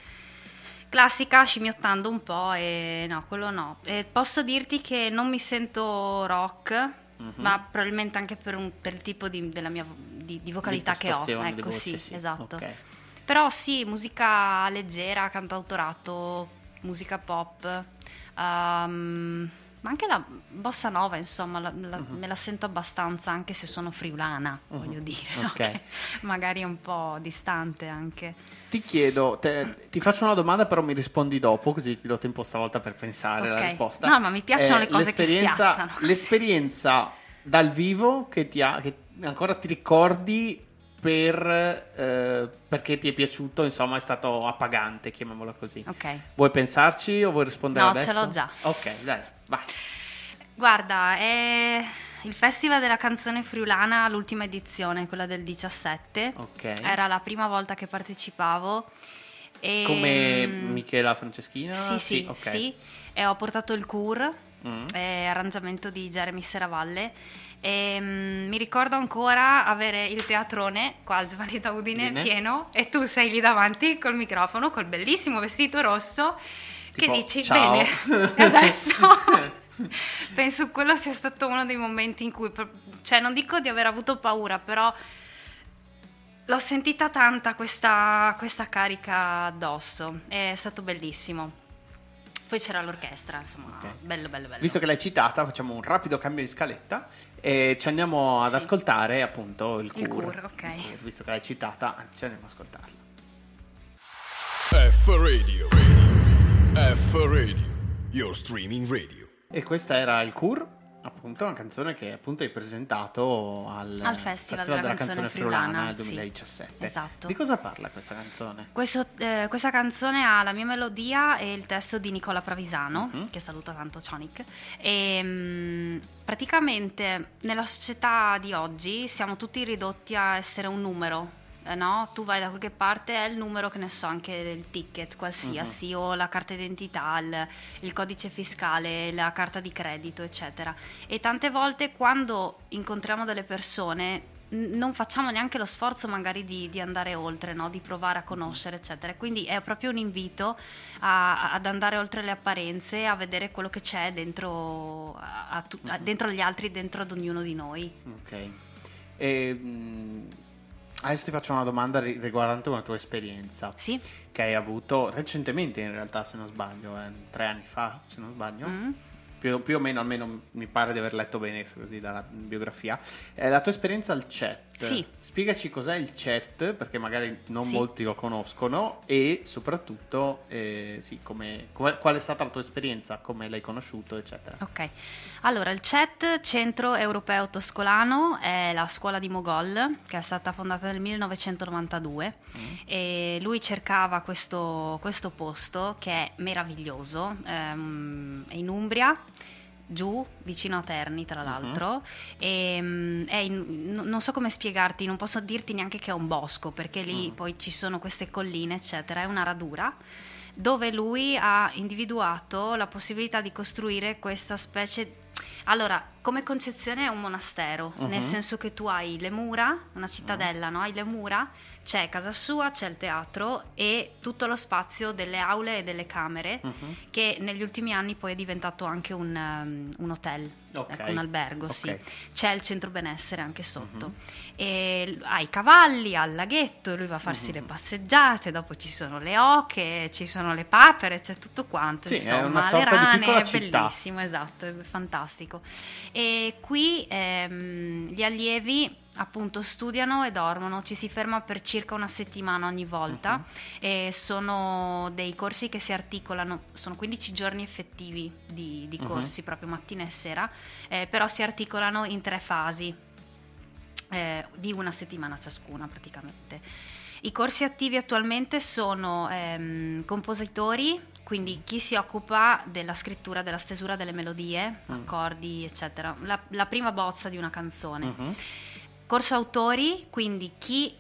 Speaker 2: Classica, scimmiottando un po' e no, quello no. E posso dirti che non mi sento rock,
Speaker 1: Mhm.
Speaker 2: ma probabilmente anche per, un- per il tipo di, della mia di, di vocalità che ho. Ecco,
Speaker 1: voce,
Speaker 2: sì, esatto.
Speaker 1: Ok.
Speaker 2: Però sì, musica leggera, cantautorato, musica pop, ehm, ma anche la bossa nova, insomma, la- la-
Speaker 1: Mhm.
Speaker 2: me la sento abbastanza, anche se sono friulana, voglio dire, no?
Speaker 1: Ok.
Speaker 2: Che magari un po' distante anche.
Speaker 1: Ti chiedo, te- ti faccio una domanda, però mi rispondi dopo, così ti do tempo stavolta per pensare alla risposta. Eh,
Speaker 2: No, ma mi piacciono le cose che spiazzano.
Speaker 1: L'esperienza dal vivo che, ti ha, che ancora ti ricordi per, eh, perché ti è piaciuto, insomma, è stato appagante, chiamiamolo così.
Speaker 2: Ok.
Speaker 1: Vuoi pensarci o vuoi rispondere
Speaker 2: No,
Speaker 1: adesso?
Speaker 2: ce l'ho già.
Speaker 1: Ok, dai, vai.
Speaker 2: Guarda, è il Festival della canzone friulana, l'ultima edizione, quella del 17.
Speaker 1: Ok.
Speaker 2: Era la prima volta che partecipavo. E,
Speaker 1: Come
Speaker 2: mm,
Speaker 1: Michela Franceschina?
Speaker 2: Sì, sì,
Speaker 1: ok.
Speaker 2: sì. E ho portato il Cur,
Speaker 1: Mm.
Speaker 2: eh, arrangiamento di Jeremy Seravalle. E, mm, mi ricordo ancora avere il teatrone qua al Giovanni da Udine pieno e tu sei lì davanti col microfono, col bellissimo vestito rosso
Speaker 1: Tipo,
Speaker 2: che dici
Speaker 1: ciao.
Speaker 2: bene, adesso penso quello sia stato uno dei momenti in cui, cioè non dico di aver avuto paura, però l'ho sentita tanta questa, questa carica addosso, è stato bellissimo. Poi c'era l'orchestra, insomma,
Speaker 1: Ok.
Speaker 2: bello, bello, bello.
Speaker 1: Visto che l'hai citata, facciamo un rapido cambio di scaletta e ci andiamo ad
Speaker 2: Sì.
Speaker 1: ascoltare appunto il
Speaker 2: Il
Speaker 1: Cur.
Speaker 2: Cur, ok.
Speaker 1: Il Cur, visto che l'hai citata, ci andiamo ad ascoltarla.
Speaker 3: F Radio. Radio. F Radio. Your streaming radio.
Speaker 1: E questa era il Cur Appunto, una canzone che appunto hai presentato al,
Speaker 2: Al Festival della Canzone Friulana,
Speaker 1: nel
Speaker 2: sì.
Speaker 1: 2017.
Speaker 2: Esatto.
Speaker 1: Di cosa parla questa canzone?
Speaker 2: Questo, eh, questa canzone ha la mia melodia e il testo di Nicola Pravisano,
Speaker 1: Mhm.
Speaker 2: che saluta tanto Cionic. E mm, praticamente nella società di oggi siamo tutti ridotti a essere un numero. Eh, no? Tu vai da qualche parte, è il numero che ne so, anche del ticket qualsiasi, o la carta d'identità, il, il codice fiscale, la carta di credito, eccetera. E tante volte quando incontriamo delle persone n- non facciamo neanche lo sforzo magari di, di andare oltre, no? di provare a conoscere, eccetera. Quindi è proprio un invito a- ad andare oltre le apparenze, a vedere quello che c'è dentro, a- a a- dentro gli altri, dentro ad ognuno di noi.
Speaker 1: Ok. E, mh, adesso ti faccio una domanda ri- riguardante una tua esperienza
Speaker 2: Sì?
Speaker 1: che hai avuto recentemente, in realtà, se non sbaglio, eh, tre anni fa, se non sbaglio.
Speaker 2: Mm?
Speaker 1: Più, più o meno, almeno mi pare di aver letto bene così dalla biografia. Eh, la tua esperienza al chat.
Speaker 2: Sì.
Speaker 1: Spiegaci cos'è il chat, perché magari non
Speaker 2: Sì.
Speaker 1: molti lo conoscono, e soprattutto eh, sì, come- come- qual è stata la tua esperienza, come l'hai conosciuto, eccetera.
Speaker 2: Ok, allora il CET, Centro Europeo Toscolano, è la scuola di Mogol che è stata fondata nel 1992
Speaker 1: Mm.
Speaker 2: e lui cercava questo, questo posto che è meraviglioso, ehm, è in Umbria, giù, vicino a Terni tra l'altro, e, mm, è in- n- non so come spiegarti, non posso dirti neanche che è un bosco perché lì
Speaker 1: Mm.
Speaker 2: poi ci sono queste colline eccetera, è una radura dove lui ha individuato la possibilità di costruire questa specie allora, come concezione è un monastero,
Speaker 1: Mhm.
Speaker 2: nel senso che tu hai le mura, una cittadella, no? Hai le mura, c'è casa sua, c'è il teatro e tutto lo spazio delle aule e delle camere
Speaker 1: Mhm.
Speaker 2: che negli ultimi anni poi è diventato anche un, um, un hotel,
Speaker 1: Ok.
Speaker 2: ecco, un albergo, sì.
Speaker 1: Ok.
Speaker 2: C'è il centro benessere anche sotto.
Speaker 1: Mhm.
Speaker 2: L- ha i cavalli, ha il laghetto, lui va a farsi
Speaker 1: Mhm.
Speaker 2: le passeggiate, dopo ci sono le oche, ci sono le papere, c'è tutto quanto,
Speaker 1: Sì, è
Speaker 2: insomma,
Speaker 1: una
Speaker 2: le
Speaker 1: sorta di
Speaker 2: rane, è
Speaker 1: città.
Speaker 2: bellissimo, esatto, è fantastico. E qui ehm, gli allievi appunto studiano e dormono, ci si ferma per circa una settimana ogni volta
Speaker 1: Mhm.
Speaker 2: e sono dei corsi che si articolano, sono 15 giorni effettivi di, di
Speaker 1: Mhm.
Speaker 2: corsi, proprio mattina e sera, eh, però si articolano in tre fasi eh, di una settimana ciascuna praticamente. I corsi attivi attualmente sono ehm, compositori, quindi chi si occupa della scrittura, della stesura delle melodie,
Speaker 1: Mm.
Speaker 2: accordi, eccetera, la, la prima bozza di una canzone.
Speaker 1: Mhm.
Speaker 2: Corso autori, quindi chi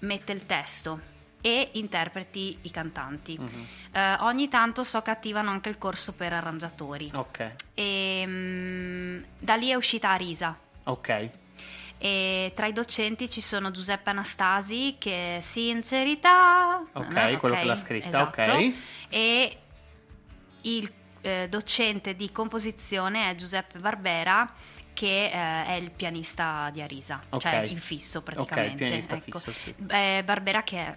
Speaker 2: mette il testo e interpreti i cantanti.
Speaker 1: Mhm.
Speaker 2: Eh, ogni tanto so che attivano anche il corso per arrangiatori.
Speaker 1: Ok,
Speaker 2: E mm, da lì è uscita Arisa.
Speaker 1: ok.
Speaker 2: E tra i docenti ci sono Giuseppe Anastasi che sincerità
Speaker 1: Ok,
Speaker 2: no?
Speaker 1: quello che l'ha scritta,
Speaker 2: esatto.
Speaker 1: ok.
Speaker 2: e il eh, docente di composizione è Giuseppe Barbera che eh, è il pianista di Arisa,
Speaker 1: Ok.
Speaker 2: cioè il fisso praticamente.
Speaker 1: Ok, pianista
Speaker 2: ecco.
Speaker 1: fisso, sì.
Speaker 2: Eh, Barbera che è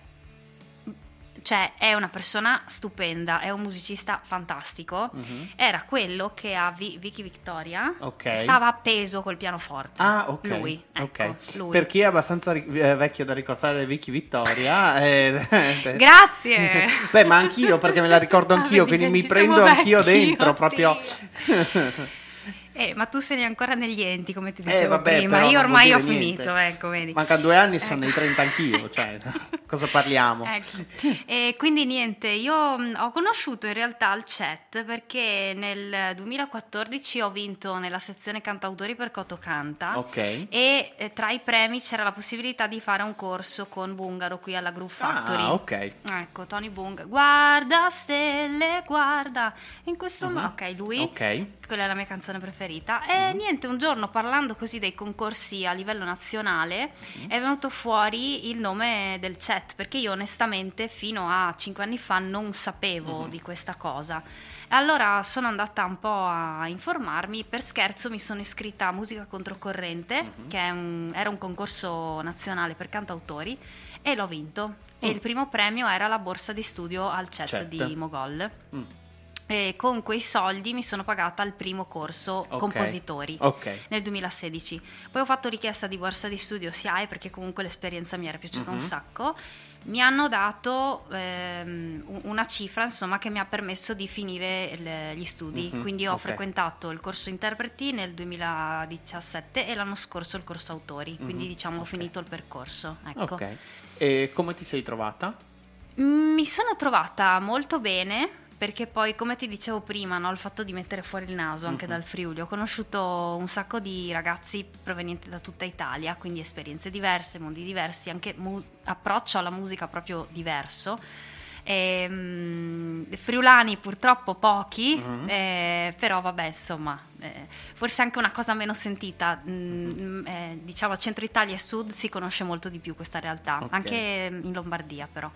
Speaker 2: cioè è una persona stupenda, è un musicista fantastico.
Speaker 1: Mhm.
Speaker 2: Era quello che a Vi- Vicky Victoria
Speaker 1: Ok.
Speaker 2: stava appeso col pianoforte.
Speaker 1: Ah, ok.
Speaker 2: Lui, ecco,
Speaker 1: ok.
Speaker 2: lui.
Speaker 1: Per chi è abbastanza ri- eh, vecchio da ricordare Vicky Vittoria, eh,
Speaker 2: Grazie.
Speaker 1: Beh, ma anch'io perché me la ricordo
Speaker 2: Ah,
Speaker 1: anch'io,
Speaker 2: vedi,
Speaker 1: quindi mi prendo anch'io
Speaker 2: vecchi,
Speaker 1: dentro proprio.
Speaker 2: Eh, ma tu sei ancora negli enti, come ti
Speaker 1: Eh,
Speaker 2: dicevo
Speaker 1: vabbè,
Speaker 2: prima. Io ormai ho
Speaker 1: dire
Speaker 2: finito,
Speaker 1: niente.
Speaker 2: ecco, vedi.
Speaker 1: Mancano due anni, sono
Speaker 2: Ecco.
Speaker 1: nei 30 anch'io, cioè, cosa parliamo?
Speaker 2: Ecco. E quindi niente, io mh, ho conosciuto in realtà il chat perché nel 2014 ho vinto nella sezione cantautori per Coto Canta.
Speaker 1: Ok.
Speaker 2: E eh, tra i premi c'era la possibilità di fare un corso con Bungaro qui alla Groove Factory.
Speaker 1: Ah, ok.
Speaker 2: Ecco, Tony Bung, guarda stelle, guarda. In questo
Speaker 1: Mhm.
Speaker 2: modo, ok, lui,
Speaker 1: Ok.
Speaker 2: quella è la mia canzone preferita. E
Speaker 1: Mhm.
Speaker 2: niente, un giorno parlando così dei concorsi a livello nazionale
Speaker 1: Mhm.
Speaker 2: è venuto fuori il nome del chat, perché io onestamente fino a cinque anni fa non sapevo
Speaker 1: Mhm.
Speaker 2: di questa cosa. E allora sono andata un po' a informarmi, per scherzo mi sono iscritta a Musica Controcorrente,
Speaker 1: Mhm.
Speaker 2: che un- era un concorso nazionale per cantautori, e l'ho vinto. E
Speaker 1: Mm.
Speaker 2: il primo premio era la borsa di studio al chat,
Speaker 1: Chat.
Speaker 2: di Mogol.
Speaker 1: Mm.
Speaker 2: E con quei soldi mi sono pagata il primo corso
Speaker 1: Ok.
Speaker 2: compositori
Speaker 1: Ok.
Speaker 2: nel 2016. Poi ho fatto richiesta di borsa di studio SIAE perché comunque l'esperienza mi era piaciuta
Speaker 1: Mhm.
Speaker 2: un sacco. mi hanno dato ehm, un- una cifra insomma che mi ha permesso di finire il- gli studi.
Speaker 1: Mhm,
Speaker 2: Quindi ho
Speaker 1: ok.
Speaker 2: frequentato il corso interpreti nel 2017 e l'anno scorso il corso autori. Quindi
Speaker 1: Mhm,
Speaker 2: diciamo ho finito il percorso. Ecco.
Speaker 1: E come ti sei trovata?
Speaker 2: Mi sono trovata molto bene perché poi, come ti dicevo prima, no, il fatto di mettere fuori il naso anche
Speaker 1: Mhm.
Speaker 2: dal Friuli, ho conosciuto un sacco di ragazzi provenienti da tutta Italia, quindi esperienze diverse, mondi diversi, anche mu- approccio alla musica proprio diverso. Ehm, friulani purtroppo pochi,
Speaker 1: Mhm.
Speaker 2: eh, però vabbè insomma, eh, forse anche una cosa meno sentita, mm, eh, diciamo a centro Italia e sud si conosce molto di più questa realtà,
Speaker 1: Ok.
Speaker 2: anche in Lombardia però.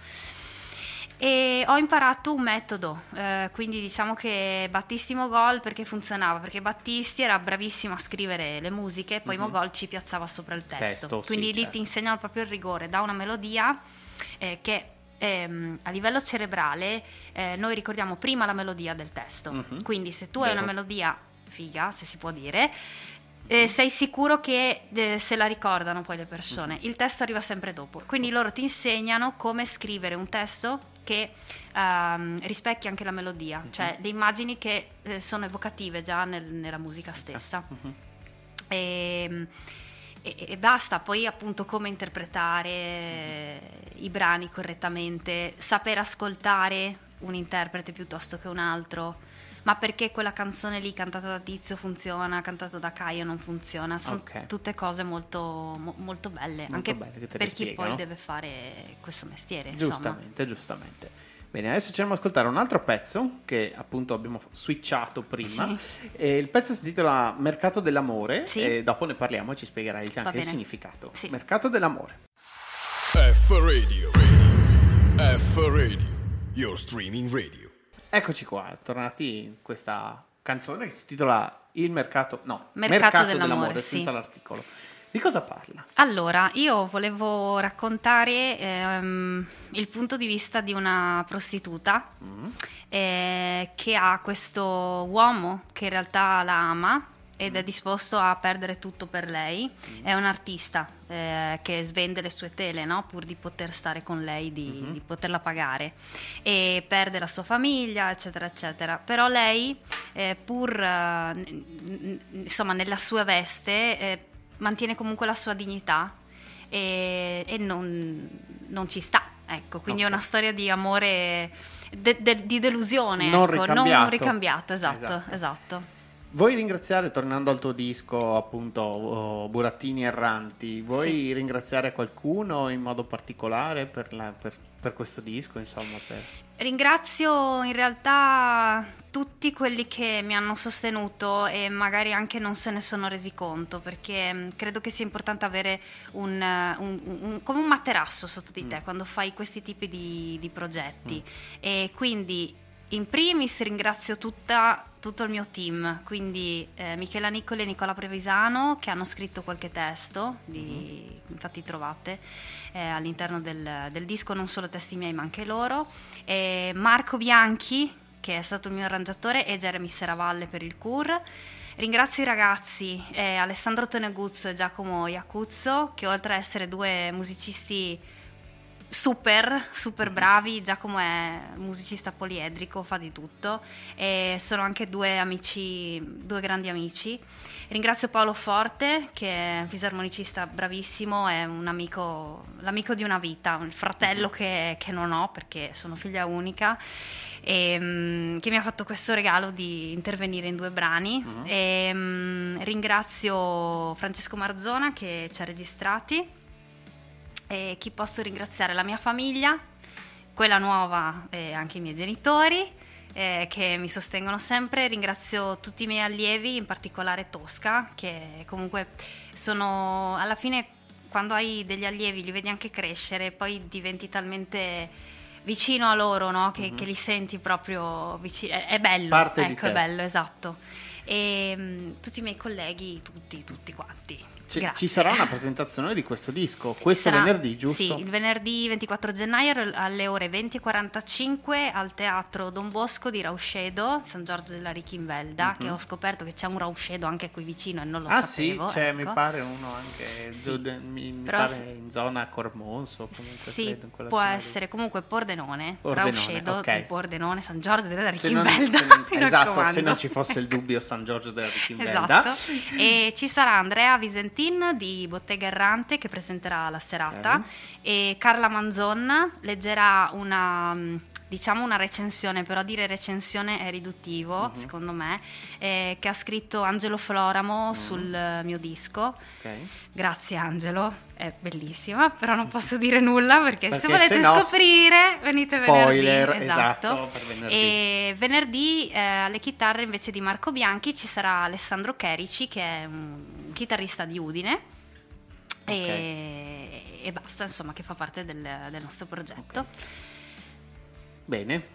Speaker 2: E ho imparato un metodo, eh, quindi diciamo che Battisti Mogol perché funzionava? Perché Battisti era bravissimo a scrivere le musiche, poi
Speaker 1: Mhm.
Speaker 2: Mogol ci piazzava sopra il testo.
Speaker 1: Testo, sì,
Speaker 2: quindi lì
Speaker 1: certo.
Speaker 2: ti insegnano proprio il rigore, da una melodia eh, che ehm, a livello cerebrale eh, noi ricordiamo prima la melodia del testo.
Speaker 1: Mhm.
Speaker 2: Quindi se tu hai
Speaker 1: Vero.
Speaker 2: una melodia figa, se si può dire, eh, sei sicuro che eh, se la ricordano poi le persone. Il testo arriva sempre dopo. Quindi loro ti insegnano come scrivere un testo che ehm, rispecchia anche la melodia, cioè le immagini che eh, sono evocative già nel- nella musica stessa.
Speaker 1: Mhm.
Speaker 2: E, e- e basta, poi appunto come interpretare eh, i brani correttamente, saper ascoltare un interprete piuttosto che un altro, ma perché quella canzone lì cantata da Tizio funziona, cantata da Caio non funziona, sono
Speaker 1: Ok.
Speaker 2: tutte cose molto, mo- molto belle,
Speaker 1: Molto
Speaker 2: anche
Speaker 1: belle che te le
Speaker 2: per chi
Speaker 1: spiegano.
Speaker 2: poi deve fare questo mestiere. Insomma.
Speaker 1: Giustamente, giustamente. Bene, adesso ci andiamo ad ascoltare un altro pezzo che appunto abbiamo switchato prima.
Speaker 2: Sì.
Speaker 1: E il pezzo si intitola Mercato dell'amore
Speaker 2: Sì.
Speaker 1: e dopo ne parliamo e ci spiegherai anche il
Speaker 2: bene.
Speaker 1: significato.
Speaker 2: Sì.
Speaker 1: Mercato dell'amore.
Speaker 3: F Radio. F Radio. Your streaming radio.
Speaker 1: Eccoci qua, tornati in questa canzone che si intitola Il mercato, no,
Speaker 2: Mercato dell'amore, sì.
Speaker 1: senza l'articolo. Di cosa parla?
Speaker 2: Allora, io volevo raccontare ehm, il punto di vista di una prostituta
Speaker 1: Mm.
Speaker 2: eh, che ha questo uomo che in realtà la ama ed è disposto a perdere tutto per lei. È un artista eh, che svende le sue tele no? pur di poter stare con lei, di,
Speaker 1: Mhm.
Speaker 2: di poterla pagare e perde la sua famiglia, eccetera, eccetera. Però lei, eh, pur eh, insomma, nella sua veste, eh, mantiene comunque la sua dignità e, e non, non ci sta. Ecco, quindi
Speaker 1: Ok.
Speaker 2: è una storia di amore, de- de- di delusione,
Speaker 1: Non
Speaker 2: ecco,
Speaker 1: ricambiato.
Speaker 2: non ricambiato, esatto,
Speaker 1: Esatto.
Speaker 2: esatto.
Speaker 1: Vuoi ringraziare, tornando al tuo disco, appunto, oh, Burattini Erranti, vuoi
Speaker 2: Sì.
Speaker 1: ringraziare qualcuno in modo particolare per, la- per- per questo disco, insomma? Per...
Speaker 2: Ringrazio in realtà tutti quelli che mi hanno sostenuto e magari anche non se ne sono resi conto, perché mh, credo che sia importante avere un, eh, un- un- come un materasso sotto di te
Speaker 1: Mm.
Speaker 2: quando fai questi tipi di, di progetti. E quindi in primis ringrazio tutta- tutto il mio team, quindi eh, Michela Niccoli e Nicola Previsano che hanno scritto qualche testo, di- infatti trovate eh, all'interno del, del disco non solo testi miei ma anche loro, e Marco Bianchi che è stato il mio arrangiatore e Jeremy Seravalle per il CUR. Ringrazio i ragazzi eh, Alessandro Toneguzzo e Giacomo Iacuzzo che oltre a essere due musicisti super, super bravi. Giacomo è musicista poliedrico, fa di tutto e sono anche due amici, due grandi amici. Ringrazio Paolo Forte, che è un fisarmonicista bravissimo, è un amico, l'amico di una vita, il fratello che, che non ho perché sono figlia unica. E, mm, che mi ha fatto questo regalo di intervenire in due brani.
Speaker 1: Mhm.
Speaker 2: E, mm, ringrazio Francesco Marzona che ci ha registrati. E chi posso ringraziare? La mia famiglia, quella nuova e anche i miei genitori eh, che mi sostengono sempre. Ringrazio tutti i miei allievi, in particolare Tosca, che comunque sono alla fine quando hai degli allievi li vedi anche crescere, poi diventi talmente vicino a loro, no? che,
Speaker 1: Mhm.
Speaker 2: che li senti proprio vicino. È, è bello,
Speaker 1: Parte
Speaker 2: ecco, è bello, esatto. E mm, tutti i miei colleghi, tutti, tutti quanti.
Speaker 1: Ci,
Speaker 2: Grazie.
Speaker 1: ci sarà una presentazione di questo disco, questo
Speaker 2: Sarà-
Speaker 1: venerdì, giusto?
Speaker 2: Sì, il venerdì 24 gennaio alle ore 20.45 al teatro Don Bosco di Rauscedo, San Giorgio della Richinvelda, che ho scoperto che c'è un Rauscedo anche qui vicino e non lo
Speaker 1: Mhm. ah
Speaker 2: sapevo.
Speaker 1: sì, c'è,
Speaker 2: ecco.
Speaker 1: mi pare uno anche
Speaker 2: Sì.
Speaker 1: de- mi, mi pare in zona Cormonso, comunque
Speaker 2: Sì,
Speaker 1: credo,
Speaker 2: può
Speaker 1: zona lì.
Speaker 2: essere comunque Pordenone,
Speaker 1: Pordenone,
Speaker 2: Rauscedo
Speaker 1: ok.
Speaker 2: di Pordenone, San Giorgio della
Speaker 1: Se
Speaker 2: Richinvelda.
Speaker 1: se non-
Speaker 2: mi
Speaker 1: esatto, se non ci fosse il dubbio San Giorgio della Richinvelda.
Speaker 2: Esatto. E ci sarà Andrea Visentin di Bottega Errante che presenterà la serata
Speaker 1: Ok.
Speaker 2: e Carla Manzonna leggerà una mh, diciamo una recensione, però dire recensione è riduttivo,
Speaker 1: Mhm.
Speaker 2: secondo me, eh, che ha scritto Angelo Floramo
Speaker 1: Mhm.
Speaker 2: sul eh, mio disco.
Speaker 1: Ok.
Speaker 2: Grazie Angelo, è bellissima, però non posso dire nulla perché,
Speaker 1: Perché
Speaker 2: se volete
Speaker 1: se no-
Speaker 2: scoprire venite
Speaker 1: Spoiler,
Speaker 2: venerdì.
Speaker 1: esatto, per venerdì.
Speaker 2: E venerdì eh, alle chitarre invece di Marco Bianchi ci sarà Alessandro Cherici che è un chitarrista di Udine. E, e basta, insomma, che fa parte del, del nostro progetto.
Speaker 1: Ok. Bene.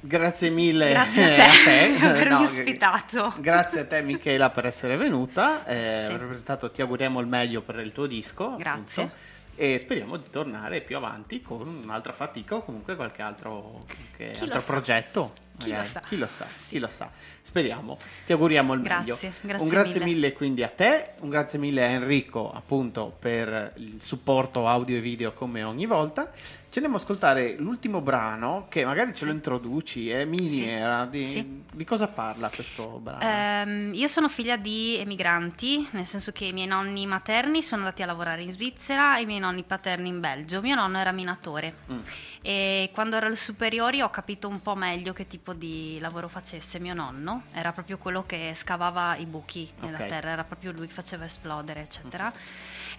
Speaker 1: Grazie mille
Speaker 2: Grazie a te per avermi
Speaker 1: No,
Speaker 2: ospitato.
Speaker 1: Grazie a te Michela per essere venuta, eh,
Speaker 2: Sì.
Speaker 1: aver presentato, ti auguriamo il meglio per il tuo disco.
Speaker 2: Grazie.
Speaker 1: appunto, e speriamo di tornare più avanti con un'altra fatica o comunque qualche altro, qualche altro progetto.
Speaker 2: Chi lo sa?
Speaker 1: Chi lo sa,
Speaker 2: Sì.
Speaker 1: chi lo sa. Speriamo. Ti auguriamo il
Speaker 2: Grazie,
Speaker 1: meglio.
Speaker 2: grazie
Speaker 1: un grazie
Speaker 2: mille.
Speaker 1: mille. quindi a te, un grazie mille a Enrico appunto per il supporto audio e video come ogni volta. Ci andiamo ad ascoltare l'ultimo brano che magari ce lo
Speaker 2: Sì.
Speaker 1: introduci, è miniera. Di,
Speaker 2: Sì.
Speaker 1: di cosa parla questo brano?
Speaker 2: Ehm, io sono figlia di emigranti, nel senso che i miei nonni materni sono andati a lavorare in Svizzera e i miei nonni paterni in Belgio. Mio nonno era minatore
Speaker 1: Mm.
Speaker 2: E quando ero alle superiori ho capito un po' meglio che tipo di lavoro facesse mio nonno. Era proprio quello che scavava i buchi nella
Speaker 1: Ok.
Speaker 2: terra, era proprio lui che faceva esplodere, eccetera.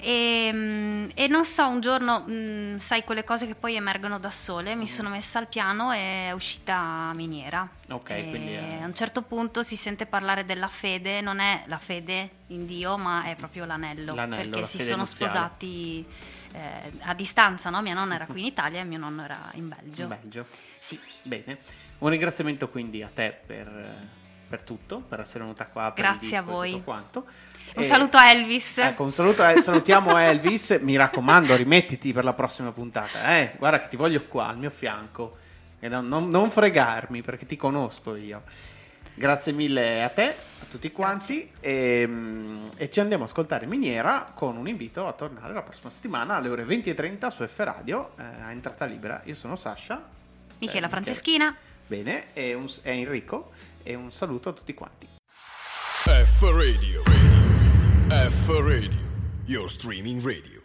Speaker 2: E, mm, e non so, un giorno, mm, sai, quelle cose che poi emergono da sole, mi sono messa al piano e è uscita miniera.
Speaker 1: Ok,
Speaker 2: E
Speaker 1: quindi è-
Speaker 2: a un certo punto si sente parlare della fede, non è la fede in Dio, ma è proprio l'anello.
Speaker 1: L'anello,
Speaker 2: perché si sono
Speaker 1: nuziale.
Speaker 2: sposati eh, a distanza, no? Mia nonna era qui in Italia e mio nonno era in Belgio.
Speaker 1: In Belgio.
Speaker 2: Sì.
Speaker 1: Bene. Un ringraziamento quindi a te per, per tutto, per essere venuta qua per il
Speaker 2: Grazie a voi.
Speaker 1: tutto quanto.
Speaker 2: Un saluto a Elvis.
Speaker 1: Ecco, un saluto, eh, salutiamo Elvis, mi raccomando, rimettiti per la prossima puntata, eh? Guarda che ti voglio qua, al mio fianco, non, non- non fregarmi perché ti conosco io. Grazie mille a te, a tutti quanti, e, mm, e ci andiamo a ascoltare Miniera con un invito a tornare la prossima settimana alle ore 20.30 su F Radio, eh, a entrata libera. Io sono Sasha.
Speaker 2: Michela
Speaker 1: Eh,
Speaker 2: Franceschina.
Speaker 1: Bene, e, un- e Enrico, e un saluto a tutti quanti.
Speaker 3: F Radio. F Radio. Your streaming radio.